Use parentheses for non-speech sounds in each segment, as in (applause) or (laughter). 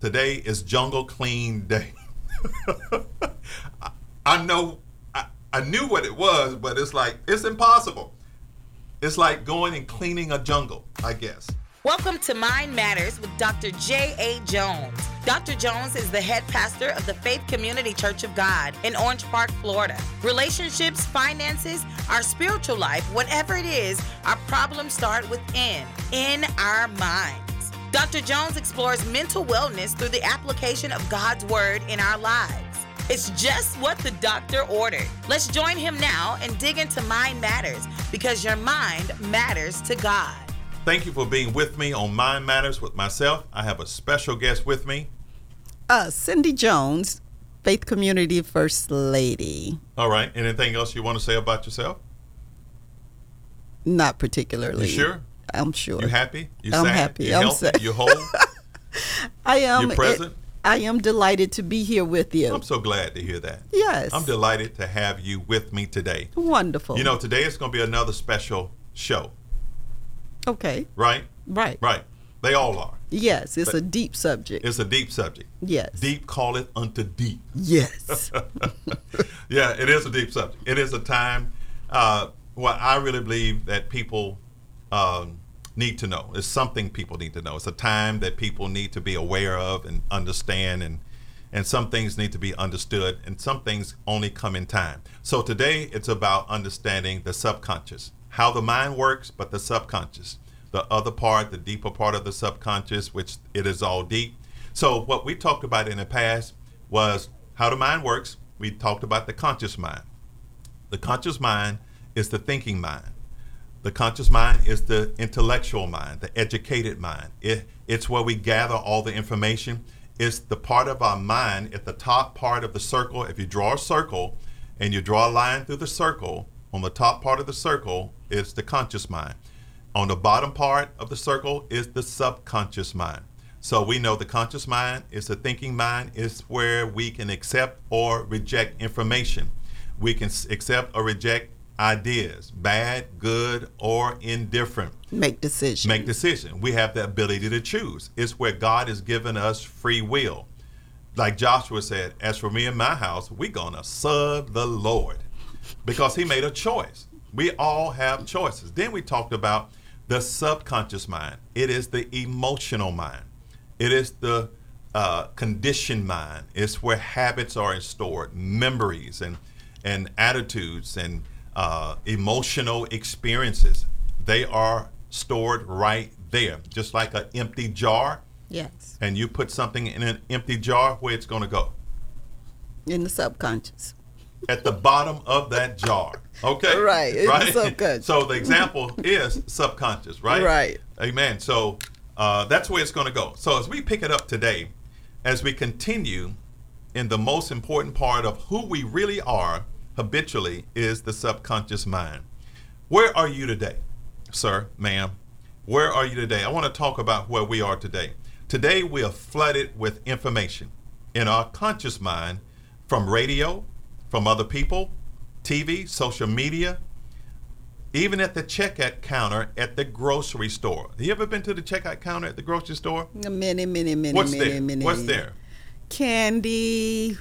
Today is Jungle Clean Day. I, (laughs) I know, I, I knew what it was, but it's like, it's impossible. It's like going and cleaning a jungle, I guess. Welcome to Mind Matters with Dr. J.A. Jones. Dr. Jones is the head pastor of the Faith Community Church of God in Orange Park, Florida. Relationships, finances, our spiritual life, whatever it is, our problems start within, in our minds. Dr. Jones explores mental wellness through the application of God's Word in our lives. It's just what the doctor ordered. Let's join him now and dig into Mind Matters because your mind matters to God. Thank you for being with me on Mind Matters with myself. I have a special guest with me. Uh, Cindy Jones, Faith Community First Lady. All right. Anything else you want to say about yourself? Not particularly. You sure? I'm sure. You happy? You I'm sad? happy. You I'm healthy? sad. You whole? (laughs) I am. You present? it- I am delighted to be here with you. I'm so glad to hear that. yes. I'm delighted to have you with me today. Wonderful. You know, today is going to be another special show, Okay. right? Right. Right. They all are. Yes, it's But- a deep subject. It's a deep subject. yes. Deep call it unto deep. Yes. (laughs) yeah, it is a deep subject. It is a time. Uh, what I really believe that people um, need to know. It's something people need to know. It's a time that people need to be aware of and understand, and and some things need to be understood, and some things only come in time. So today it's about understanding the subconscious, how the mind works, but the subconscious, the other part, the deeper part of the subconscious, which it is all deep. So what we talked about in the past was how the mind works. We talked about the conscious mind. The conscious mind is the thinking mind. The conscious mind is the intellectual mind, the educated mind. It, it's where we gather all the information. It's the part of our mind at the top part of the circle. If you draw a circle and you draw a line through the circle, on the top part of the circle is the conscious mind. On the bottom part of the circle is the subconscious mind. So we know the conscious mind is the thinking mind, is where we can accept or reject information. We can accept or reject ideas, bad, good, or indifferent. Make decisions. Make decision. We have the ability to choose. It's where God has given us free will. Like Joshua said, as for me and my house, we're gonna serve the Lord. Because he made a choice. We all have choices. Then we talked about the subconscious mind. It is the emotional mind. It is the uh, conditioned mind. It's where habits are stored, memories and and attitudes and uh, emotional experiences. They are stored right there, just like an empty jar. yes. And you put something in an empty jar, where it's going to go In the subconscious. at the bottom of that jar. Okay. (laughs) Right, in the. So the example is subconscious, right? Right. Amen. So uh, that's where it's going to go. So as we pick it up today, as we continue in the most important part of who we really are habitually is the subconscious mind. Where are you today, sir, ma'am? Where are you today? I want to talk about where we are today. Today we are flooded with information in our conscious mind from radio, from other people, TV, social media, even at the checkout counter at the grocery store. Have you ever been to the checkout counter at the grocery store? Many, many, many, What's many, there? many. What's there? Candy,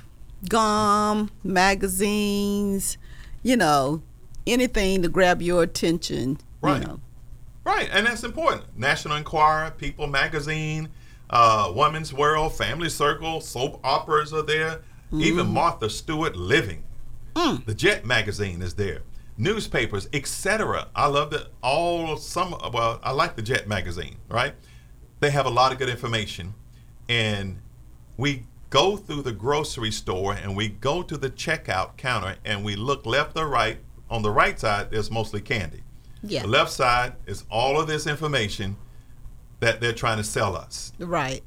gum, magazines, you know, anything to grab your attention. Right. You know. Right, and that's important. National Enquirer, People Magazine, uh, Woman's World, Family Circle, soap operas are there. Even Martha Stewart Living, the Jet magazine is there. Newspapers, etc. I love the all some. Well, I like the Jet magazine. Right, they have a lot of good information, and we go through the grocery store and we go to the checkout counter and we look left or right. On the right side, there's mostly candy. Yeah. The left side is all of this information that they're trying to sell us, Right.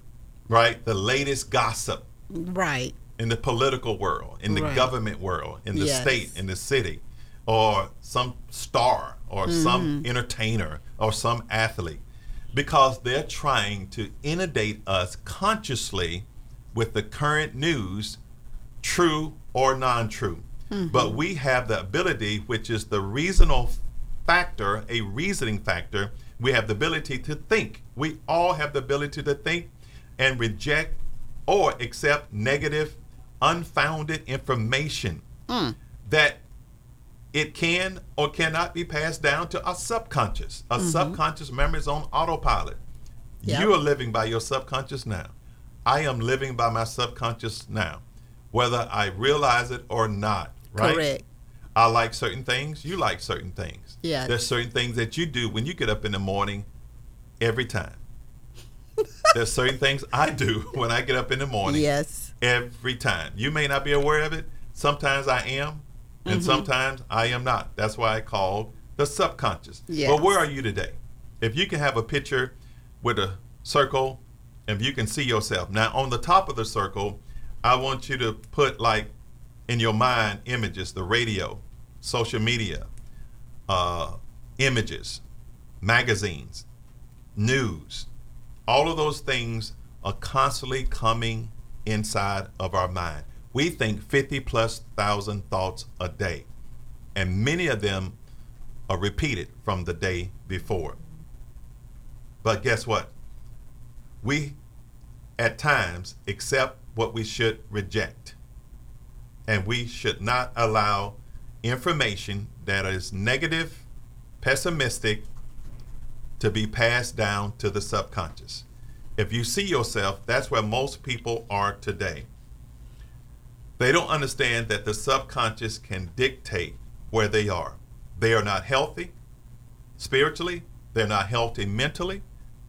right? The latest gossip Right. in the political world, in the Right. government world, in the Yes. state, in the city, or some star, or Mm-hmm. some entertainer, or some athlete, because they're trying to inundate us consciously with the current news, true or non true. Mm-hmm. But we have the ability, which is the reasonable factor, a reasoning factor. We have the ability to think. We all have the ability to think and reject or accept negative, unfounded information mm. that it can or cannot be passed down to our subconscious. A mm-hmm. subconscious memory is on autopilot. Yep. You are living by your subconscious now. I am living by my subconscious now, whether I realize it or not. Right? Correct. I like certain things. You like certain things. Yeah. There's certain things that you do when you get up in the morning every time. There's certain things I do (laughs) when I get up in the morning Yes. every time. You may not be aware of it. Sometimes I am, and Mm-hmm. sometimes I am not. That's why I called the subconscious. Yes. But where are you today? If you can have a picture with a circle, and you can see yourself. Now, on the top of the circle, I want you to put like in your mind images, the radio, social media, uh, images, magazines, news, all of those things are constantly coming inside of our mind. We think 50 plus thousand thoughts a day, and many of them are repeated from the day before. But guess what? We, at times, accept what we should reject. And we should not allow information that is negative, pessimistic, to be passed down to the subconscious. If you see yourself, that's where most people are today. They don't understand that the subconscious can dictate where they are. They are not healthy spiritually, they're not healthy mentally,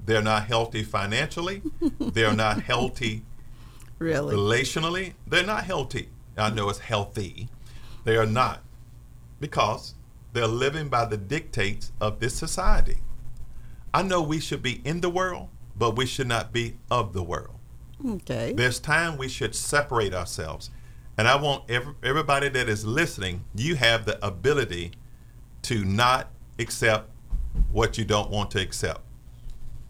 they're not healthy financially, they're not healthy Really. relationally, they're not healthy. I know it's healthy. They are not because they're living by the dictates of this society. I know we should be in the world, but we should not be of the world. Okay. There's time we should separate ourselves. And I want every, everybody that is listening, you have the ability to not accept what you don't want to accept.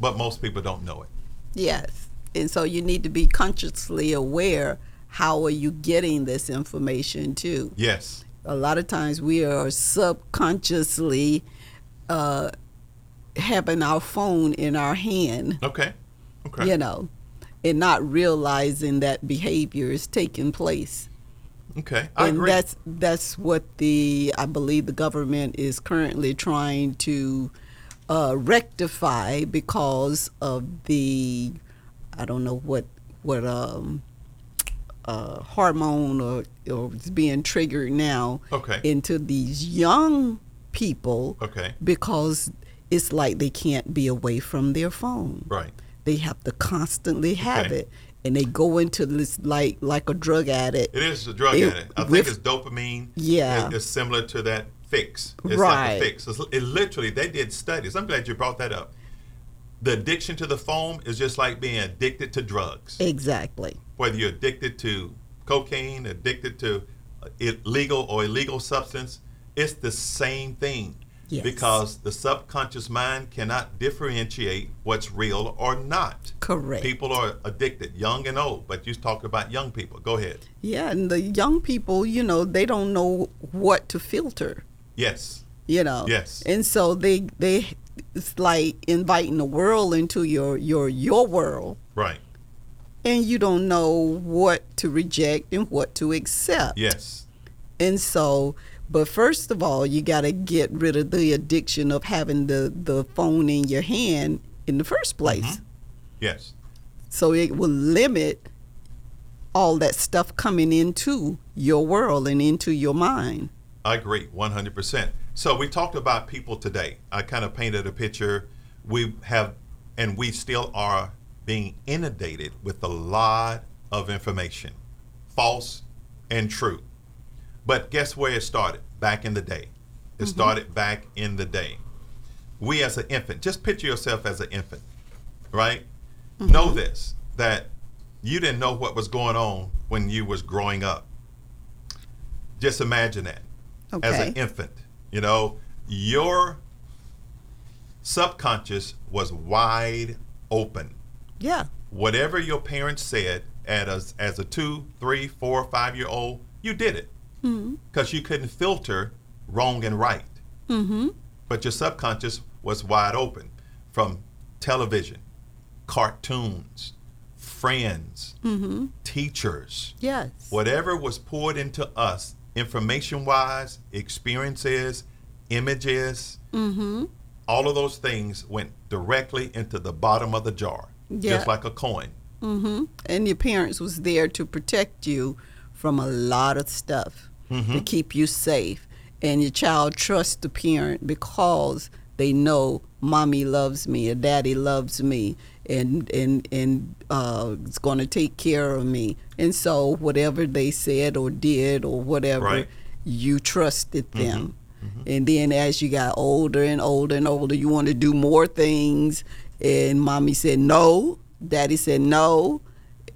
But most people don't know it. Yes. And so you need to be consciously aware how are you getting this information too. Yes. A lot of times we are subconsciously uh, having our phone in our hand, Okay. Okay. you know, and not realizing that behavior is taking place. Okay. I and agree. that's that's what the I believe the government is currently trying to uh, rectify because of the I don't know what what um, uh, hormone or, or it's being triggered now Okay. into these young people Okay. because it's like they can't be away from their phone. Right. They have to constantly have Okay. it, and they go into this like like a drug addict. It is a drug It- addict. I think with- it's dopamine. Yeah. It's similar to that fix. It's like Right. a fix. It's, it literally, they did studies. I'm glad you brought that up. The addiction to the phone is just like being addicted to drugs. Exactly. Whether you're addicted to cocaine, addicted to illegal or illegal substance, it's the same thing. Yes. Because the subconscious mind cannot differentiate what's real or not. Correct. People are addicted, young and old, but you talk about young people. Go ahead. Yeah, and the young people, you know, they don't know what to filter, Yes. you know. Yes. And so they they it's like inviting the world into your your your world Right. and you don't know what to reject and what to accept. Yes. And so but first of all, you got to get rid of the addiction of having the the phone in your hand in the first place. Mm-hmm. Yes. So it will limit all that stuff coming into your world and into your mind. I agree 100%. So we talked about people today. I kind of painted a picture. We have, and we still are being inundated with a lot of information, false and true. But guess where it started? Back in the day. It mm-hmm. started back in the day. We as an infant, just picture yourself as an infant, right? Mm-hmm. Know this, that you didn't know what was going on when you was growing up. Just imagine that as an infant. You know, your subconscious was wide open. Yeah. Whatever your parents said at as as a two, three, four, five year old, you did it because you couldn't filter wrong and right. Mm-hmm. But your subconscious was wide open from television, cartoons, friends, teachers, Yes. whatever was poured into us, information wise, experiences, images, mm-hmm. all of those things went directly into the bottom of the jar, Yeah. just like a coin. Mm-hmm. and your parents was there to protect you from a lot of stuff to mm-hmm. keep you safe. And your child trusts the parent because they know mommy loves me or daddy loves me and and and uh, is going to take care of me. And so whatever they said or did or whatever Right. you trusted mm-hmm. them. Mm-hmm. And then as you got older and older and older you want to do more things. And mommy said no. Daddy said no.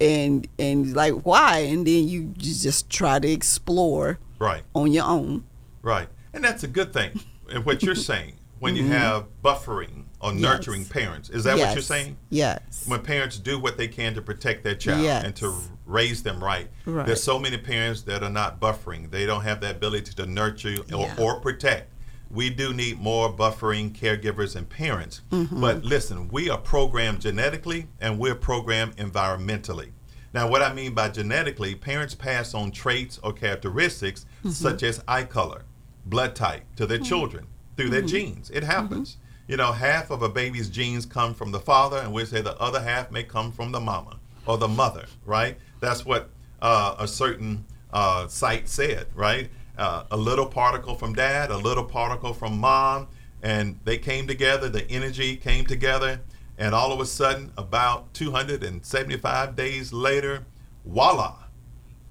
And and like why? And then you just try to explore Right. on your own. Right. And that's a good thing. And what you're (laughs) saying, when you mm-hmm. have buffering or nurturing Yes. parents, is that what you're saying? yes When parents do what they can to protect their child Yes. and to raise them right. Right. There's so many parents that are not buffering. They don't have that ability to nurture or, Yeah. or protect. We do need more buffering caregivers and parents. Mm-hmm. But listen, we are programmed genetically and we're programmed environmentally. Now, what I mean by genetically, parents pass on traits or characteristics Mm-hmm. such as eye color, blood type to their children through their genes. It happens. You know, half of a baby's genes come from the father, and we say the other half may come from the mama or the mother, right? That's what uh, a certain uh, site said, right? Uh, a little particle from dad, a little particle from mom, and they came together, the energy came together, and all of a sudden, about 275 days later, voila,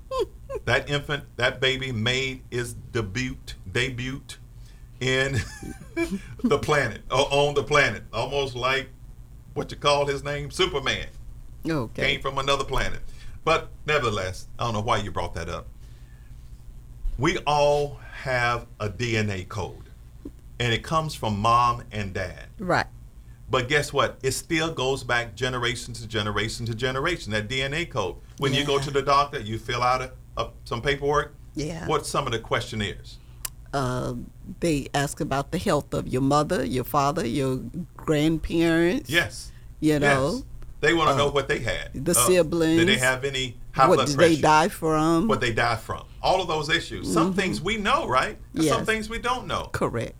(laughs) that infant, that baby made its debut, debut in (laughs) the planet, or on the planet, almost like what you call his name, Superman, okay came from another planet. But nevertheless, I don't know why you brought that up. We all have a DNA code, and it comes from mom and dad. right But guess what? It still goes back generation to generation to generation. That DNA code. When you go to the doctor, you fill out a, a, some paperwork. Yeah. What's some of the questionnaires? Uh, they ask about the health of your mother your father your grandparents Yes. you know Yes. They want to uh, know what they had. the siblings. Did they have any high what blood did they die from What they died from? All of those issues. Some things we know, right? And Some things we don't know. correct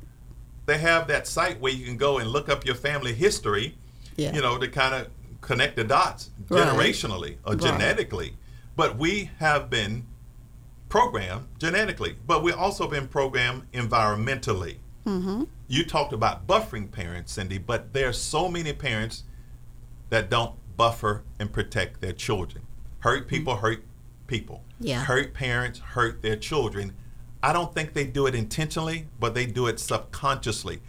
They have that site where you can go and look up your family history. Yeah. You know, to kind of connect the dots Right. generationally or Right. genetically. But we have been programmed genetically, but we've also been programmed environmentally. mm-hmm. You talked about buffering parents, Cindy, but there are so many parents that don't buffer and protect their children. Hurt people hurt people. Yeah. Hurt parents hurt their children. I don't think they do it intentionally, but they do it subconsciously.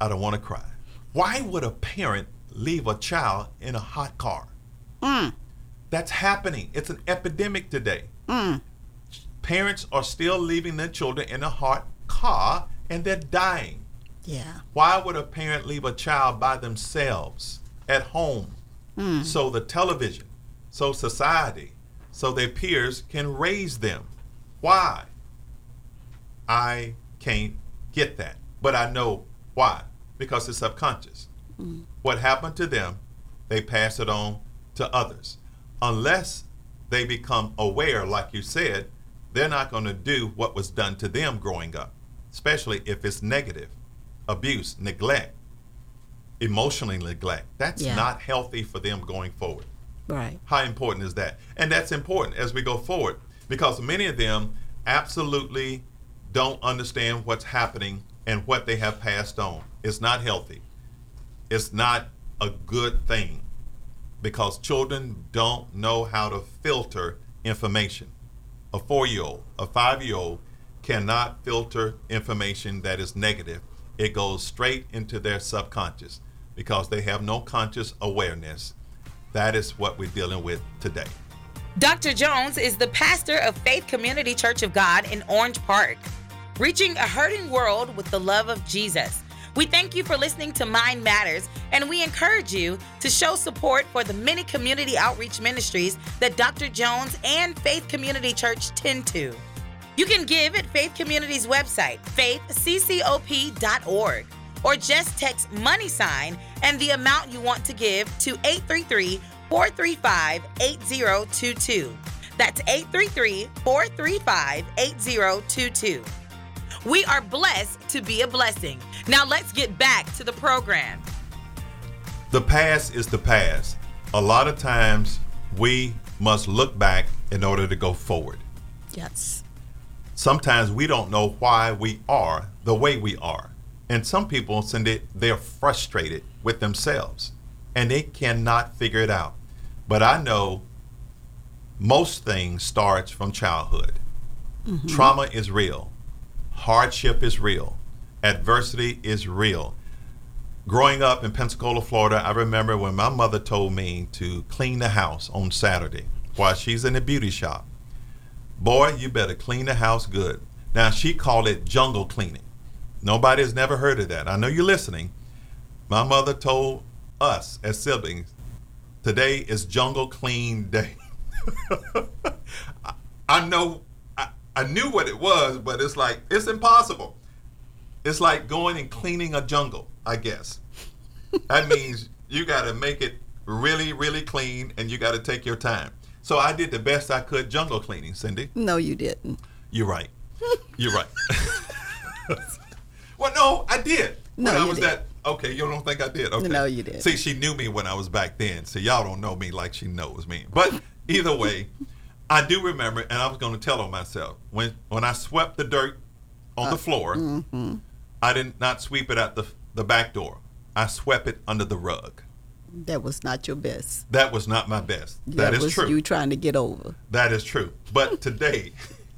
I don't want to cry. Why would a parent leave a child in a hot car? Mm. That's happening. It's an epidemic today. Mm. Parents are still leaving their children in a hot car and they're dying. yeah Why would a parent leave a child by themselves at home Mm. so the television, so society, so their peers can raise them? Why? I can't get that. But I know why. Because it's subconscious. What happened to them, they pass it on to others. Unless they become aware, like you said, they're not going to do what was done to them growing up, especially if it's negative abuse, neglect, emotionally neglect. That's Yeah. not healthy for them going forward. right How important is that? And that's important as we go forward because many of them absolutely don't understand what's happening and what they have passed on. It's not healthy. It's not a good thing because children don't know how to filter information. A four year old, a five year old cannot filter information that is negative. It goes straight into their subconscious because they have no conscious awareness. That is what we're dealing with today. Dr. Jones is the pastor of Faith Community Church of God in Orange Park, reaching a hurting world with the love of Jesus. We thank you for listening to Mind Matters, and we encourage you to show support for the many community outreach ministries that Dr. Jones and Faith Community Church tend to. You can give at Faith Community's website, faithccop.org, or just text money sign and the amount you want to give to 833 435 8022. That's 833 435 8022. We are blessed to be a blessing. Now let's get back to the program. The past is the past. A lot of times we must look back in order to go forward. Yes. Sometimes we don't know why we are the way we are. And some people, Cindy, they're frustrated with themselves and they cannot figure it out. But I know most things starts from childhood. Mm-hmm. Trauma is real. Hardship is real. Adversity is real. Growing up in Pensacola, Florida, I remember when my mother told me to clean the house on Saturday while she's in the beauty shop. Boy, you better clean the house good. Now, she called it jungle cleaning. Nobody has never heard of that. I know you're listening. My mother told us as siblings, today is jungle clean day. (laughs) I, know, I, I knew what it was, but it's like, it's impossible. It's like going and cleaning a jungle, I guess. That means you got to make it really, really clean and you got to take your time. So I did the best I could jungle cleaning, Cindy. No, you didn't. You're right. (laughs) You're right. well, no, I did. No, when I you was didn't. that. Okay, you don't think I did? Okay. No, you didn't. See, she knew me when I was back then. So y'all don't know me like she knows me. But either way, I do remember, and I was going to tell on myself when when I swept the dirt on Uh, the floor. mm-hmm. I did not sweep it at the the back door. I swept it under the rug. That was not your best. That was not my best. that is was true. you trying to get over. That is true. But (laughs) today,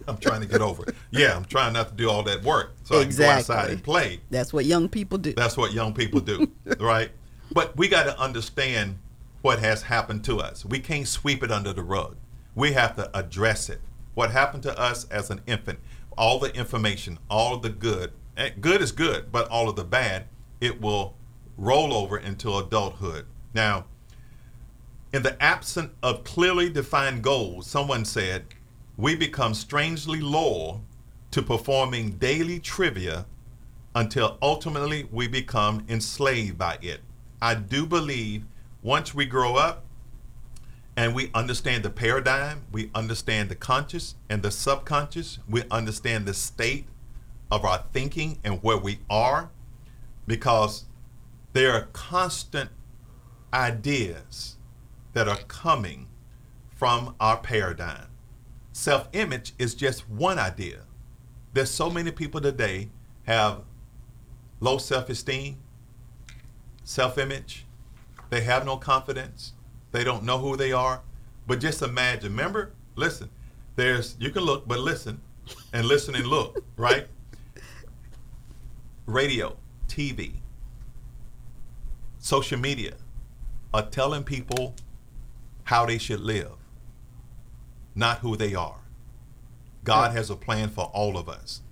I'm trying to get over it. Yeah, I'm trying not to do all that work so I can go outside and play. That's what young people do. That's what young people do, (laughs) right? But we got to understand what has happened to us. We can't sweep it under the rug. We have to address it. What happened to us as an infant, all the information, all the good, Eh, good is good, but all of the bad, it will roll over into adulthood. Now, in the absence of clearly defined goals, someone said, we become strangely loyal to performing daily trivia until ultimately we become enslaved by it. I do believe once we grow up and we understand the paradigm, we understand the conscious and the subconscious, we understand the state of our thinking and where we are, because there are constant ideas that are coming from our paradigm. Self image is just one idea. There's so many people today have low self esteem, self image. They have no confidence. They don't know who they are. But just imagine, remember, listen, there's, you can look, but listen, and listen and look, (laughs) right? Radio, TV, social media are telling people how they should live, not who they are. God has a plan for all of us.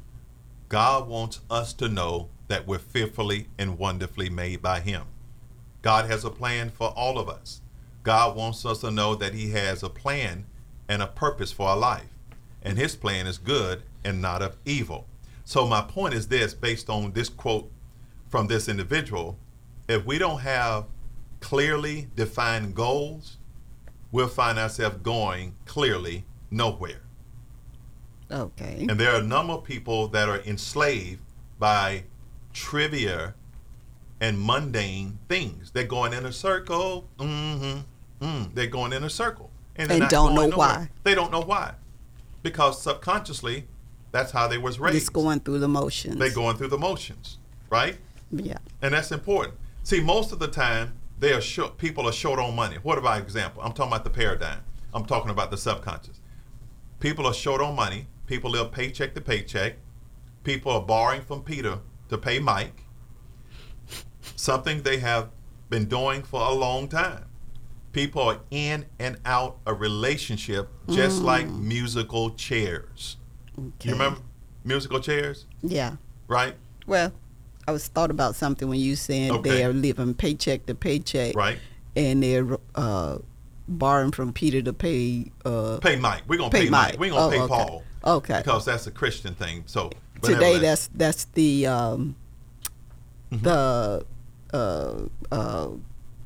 God wants us to know that we're fearfully and wonderfully made by Him. God has a plan for all of us. God wants us to know that He has a plan and a purpose for our life. And His plan is good and not of evil. So, my point is this based on this quote from this individual if we don't have clearly defined goals, we'll find ourselves going clearly nowhere. Okay. And there are a number of people that are enslaved by trivia and mundane things. They're going in a circle. Mm-hmm. Mm. They're going in a circle. And not don't know nowhere. why. They don't know why. Because subconsciously, that's how they was raised. Just going through the motions. They're going through the motions, right? Yeah. And that's important. See, most of the time, they are short, people are short on money. What about example? I'm talking about the paradigm. I'm talking about the subconscious. People are short on money. People live paycheck to paycheck. People are borrowing from Peter to pay Mike. Something they have been doing for a long time. People are in and out of relationship just mm. like musical chairs. Okay. You remember musical chairs, Yeah. right? Well, I was thought about something when you said Okay. they're living paycheck to paycheck, Right. And they're uh, borrowing from Peter to pay. Uh, Pay Mike. We're gonna Pay pay, Mike. Mike. We're gonna Oh, pay okay. Paul. Okay. Because that's a Christian thing. So today, that's that's the um, Mm-hmm. the uh, uh,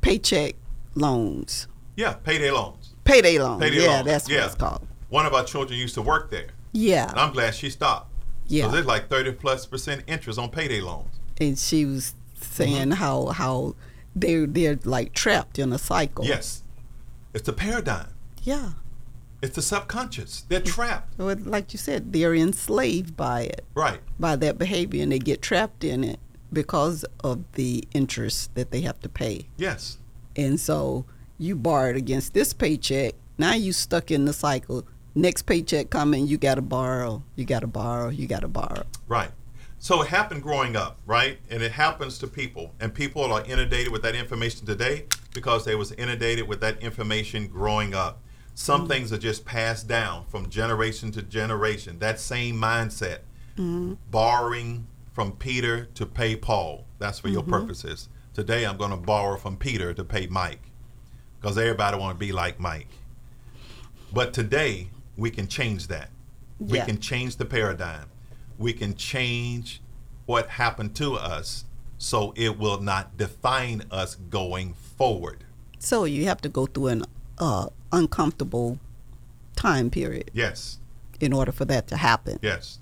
paycheck loans. Yeah, payday loans. Payday loan. Payday yeah, loans. that's yeah. what it's called. One of our children used to work there. And Yeah. I'm glad she stopped. Yeah. So there's like 30 plus percent interest on payday loans. and she was saying Mm-hmm. how how they they're like trapped in a cycle. Yes. It's the paradigm. Yeah. It's the subconscious. They're trapped. Well, like you said, they're enslaved by it, Right. by that behavior, and they get trapped in it because of the interest that they have to pay. Yes. And so you borrowed against this paycheck. Now you stuck in the cycle. Next paycheck coming, you got to borrow. You got to borrow. You got to borrow. Right. So it happened growing up, right? And it happens to people. And people are inundated with that information today because they was inundated with that information growing up. Some mm. things are just passed down from generation to generation. That same mindset. Mm-hmm. Borrowing from Peter to pay Paul. That's for your mm-hmm. purposes. Today I'm going to borrow from Peter to pay Mike because everybody want to be like Mike. But today we can change that. We Yeah. can change the paradigm. We can change what happened to us so it will not define us going forward. So you have to go through an uh, uncomfortable time period Yes. in order for that to happen. Yes.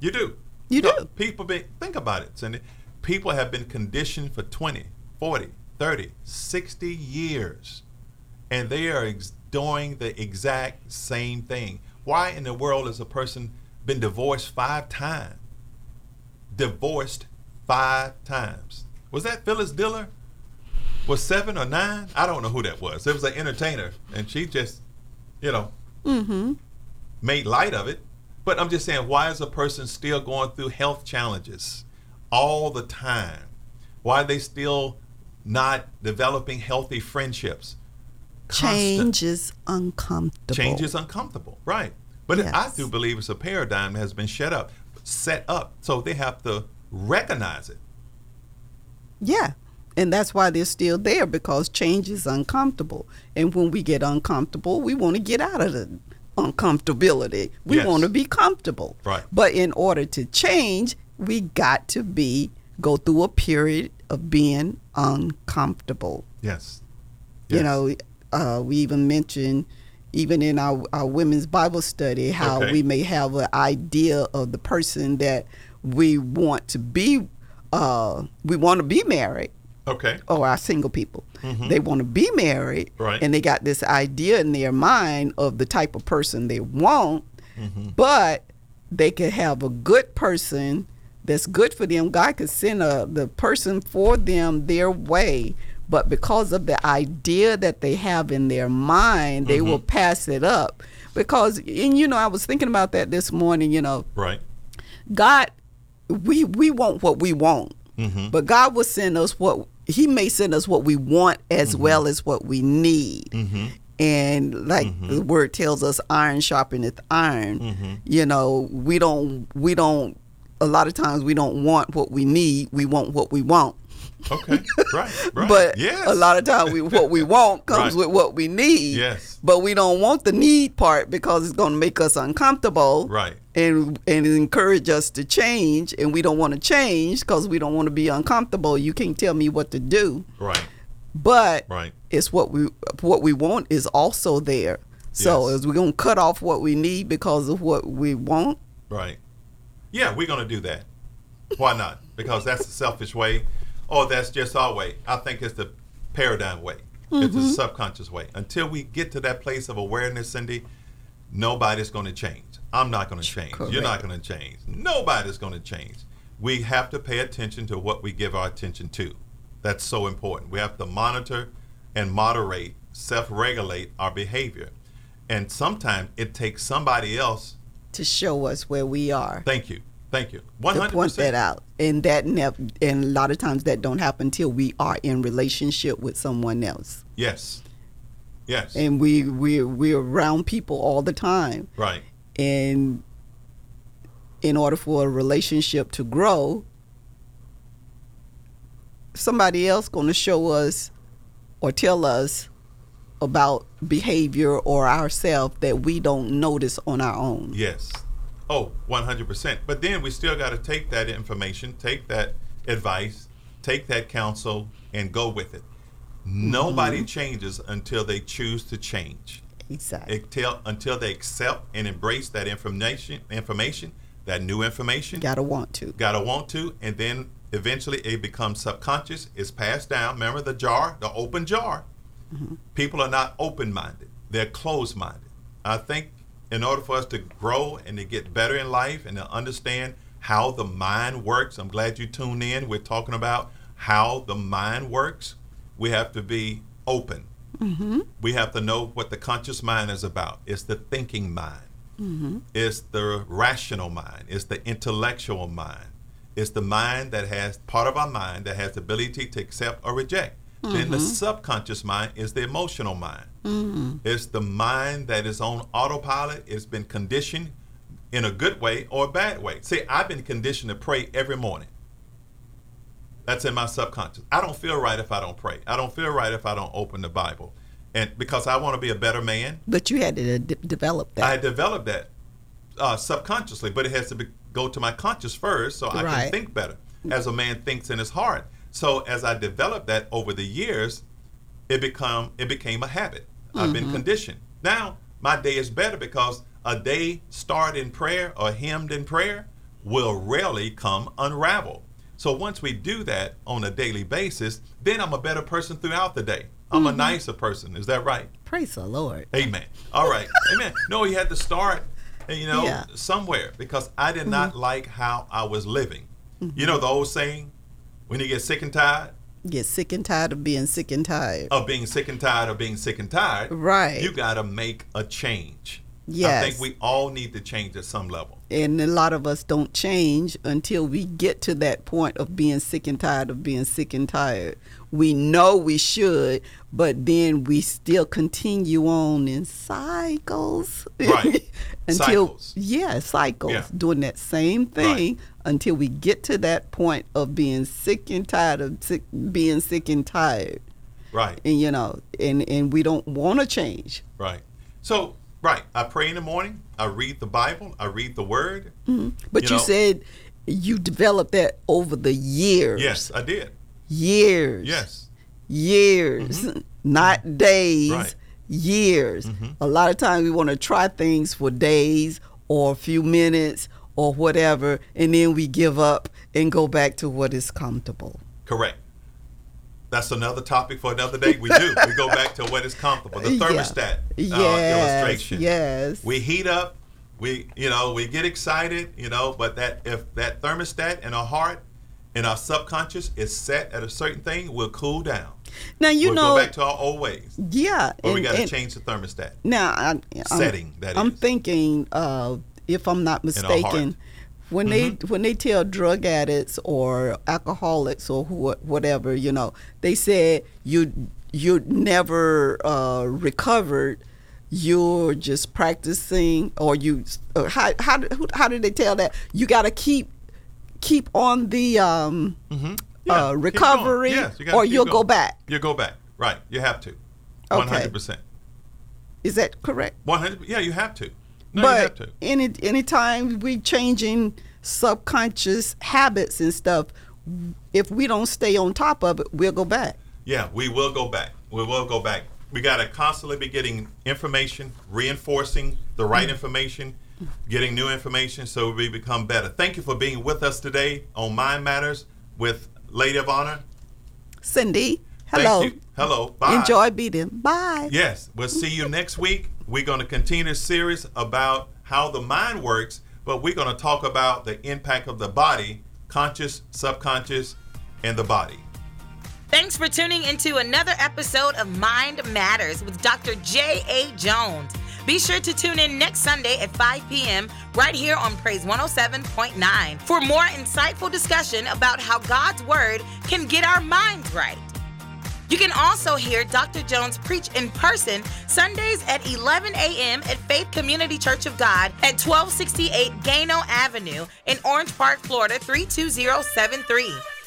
You do. You No, do. People be think about it, Cindy. People have been conditioned for 20, 40, 30, 60 years. And they are ex- doing the exact same thing. Why in the world has a person been divorced five times? Divorced five times. Was that Phyllis Diller? Was seven or nine? I don't know who that was. It was an entertainer, and she just, you know, Mm-hmm. made light of it. But I'm just saying, why is a person still going through health challenges all the time? Why are they still not developing healthy friendships? Change is uncomfortable. Change is uncomfortable, right? But I do believe it's a paradigm that has been set up, set up, so they have to recognize it. Yeah. And that's why they're still there because change is uncomfortable. And when we get uncomfortable, we want to get out of the uncomfortability. We Yes. want to be comfortable. Right. But in order to change, we got to be go through a period of being uncomfortable. Yes. You know, uh, we even mentioned, even in our, our women's Bible study, how Okay. we may have an idea of the person that we want to be, uh, we want to be married, Okay. or our single people. They want to be married, Mm-hmm. Right. and they got this idea in their mind of the type of person they want, Mm-hmm. but they could have a good person that's good for them. God could send a, the person for them their way, but because of the idea that they have in their mind, they Mm-hmm. will pass it up. Because, and you know, I was thinking about that this morning, you know, Right. God, we we want what we want, Mhm. but God will send us what He may send us what we want as Mm-hmm. well as what we need. And like Mm-hmm. the word tells us, iron sharpeneth iron. Mm-hmm. You know, we don't we don't. A lot of times we don't want what we need. We want what we want. Okay. right. Right. But yes. a lot of times we, what we (laughs) want comes Right. with what we need. Yes. But we don't want the need part because it's going to make us uncomfortable. Right. And and encourage us to change, and we don't want to change because we don't want to be uncomfortable. You can't tell me what to do, Right. but Right. it's what we what we want is also there. So Yes. is we gonna cut off what we need because of what we want? Right. Yeah, we're going to do that. Why not? Because that's the selfish way, or that's just our way. I think it's the paradigm way. It's Mm-hmm. the subconscious way. Until we get to that place of awareness, Cindy, nobody's going to change. I'm not going to change. You're not going to change. Nobody's going to change. We have to pay attention to what we give our attention to. That's so important. We have to monitor and moderate, self regulate our behavior. And sometimes it takes somebody else To show us where we are. Thank you. Thank you. to 100%. point that out. And that nev- and a lot of times that don't happen till we are in relationship with someone else. Yes. Yes. And we we we're around people all the time. right. And in order for a relationship to grow, somebody else going to show us or tell us about behavior or ourselves that we don't notice on our own. Yes. Oh, 100%. But then we still got to take that information, take that advice, take that counsel, and go with it. Nobody mm-hmm. changes until they choose to change. Exactly. Until, until they accept and embrace that information, information, that new information. Gotta want to. Gotta want to, and then eventually it becomes subconscious. It's passed down. Remember the jar, the open jar. Mm-hmm. People are not open-minded; they're closed-minded. I think in order for us to grow and to get better in life and to understand how the mind works, I'm glad you tuned in. We're talking about how the mind works. We have to be open. Mm-hmm. We have to know what the conscious mind is about. It's the thinking mind. Mm-hmm. It's the rational mind. It's the intellectual mind. It's the mind that has part of our mind that has the ability to accept or reject. Then the mm-hmm. subconscious mind is the emotional mind. It's the mind that is on autopilot. It's been conditioned in a good way or a bad way. See, I've been conditioned to pray every morning. That's in my subconscious. I don't feel right if I don't pray. I don't feel right if I don't open the Bible. And because I want to be a better man, But you had to de- develop that. I developed that uh, subconsciously, but it has to be, go to my conscious first so I Right. can think better as a man thinks in his heart. So as I developed that over the years, it become it became a habit. I've been mm-hmm. conditioned. Now my day is better because a day started in prayer or hymned in prayer will rarely come unraveled. So once we do that on a daily basis, then I'm a better person throughout the day. I'm a mm-hmm. nicer person. Is that right? Praise the Lord. Amen. All right. Amen. No, you had to start, eh, you know, Yeah. somewhere because I did not mm-hmm. like how I was living. You know the old saying, when you get sick and tired Get sick and tired of being sick and tired. of being sick and tired of being sick and tired, Right. you got to make a change. yes. I think we all need to change at some level. and a lot of us don't change until we get to that point of being sick and tired of being sick and tired. We know we should, but then we still continue on in cycles. Right. (laughs) until Cycles. yeah, cycles, Yeah. doing that same thing until we get to that point of being sick and tired of sick, being sick and tired. Right. And you know, and and we don't want to change. Right. So, right. I pray in the morning. I read the Bible. I read the Word. Mm-hmm. But You you, know? said you developed that over the years. Yes, I did. years. Yes. Years, mm-hmm. not days. Right. Years. Mm-hmm. A lot of times we want to try things for days or a few minutes or whatever, and then we give up and go back to what is comfortable. Correct. That's another topic for another day. We do. (laughs) we go back to what is comfortable. The Yeah. thermostat uh, Yes, illustration. yes. We heat up. We, you know, we get excited. You know, but that if that thermostat in our heart, in our subconscious, is set at a certain thing, we'll cool down. Now you we'll know, go back to our old ways. yeah. But we got to change the thermostat. Now, I, I'm, Setting, that I'm is. thinking, uh, if I'm not In our heart. mistaken, when they when they tell drug addicts or alcoholics or who, whatever, you know, they said you you never uh, recovered. You're just practicing, or you uh, how how how did they tell that? You got to keep keep on the um, Yeah, uh, recovery, Yes, you or you'll go back. You'll go back. Right. You have to. One hundred percent. Is that correct? One hundred. Yeah, you have to. No, but any anytime we changing subconscious habits and stuff, if we don't stay on top of it, we'll go back. Yeah, we will go back. We will go back. We got to constantly be getting information, reinforcing the right mm. information, getting new information so we become better. Thank you for being with us today on Mind Matters with Lady of Honor. Cindy, Thank hello. you. Hello. Bye. Enjoy beating. Bye. Yes, we'll see you next week. We're going to continue the series about how the mind works, but we're going to talk about the impact of the body, conscious, subconscious, and the body. Thanks for tuning into another episode of Mind Matters with Dr. J.A. Jones. Be sure to tune in next Sunday at 5 p.m. right here on Praise 107.9 for more insightful discussion about how God's Word can get our minds right. You can also hear Dr. Jones preach in person Sundays at 11 a.m. at Faith Community Church of God at 1268 Gano Avenue in Orange Park, Florida 32073.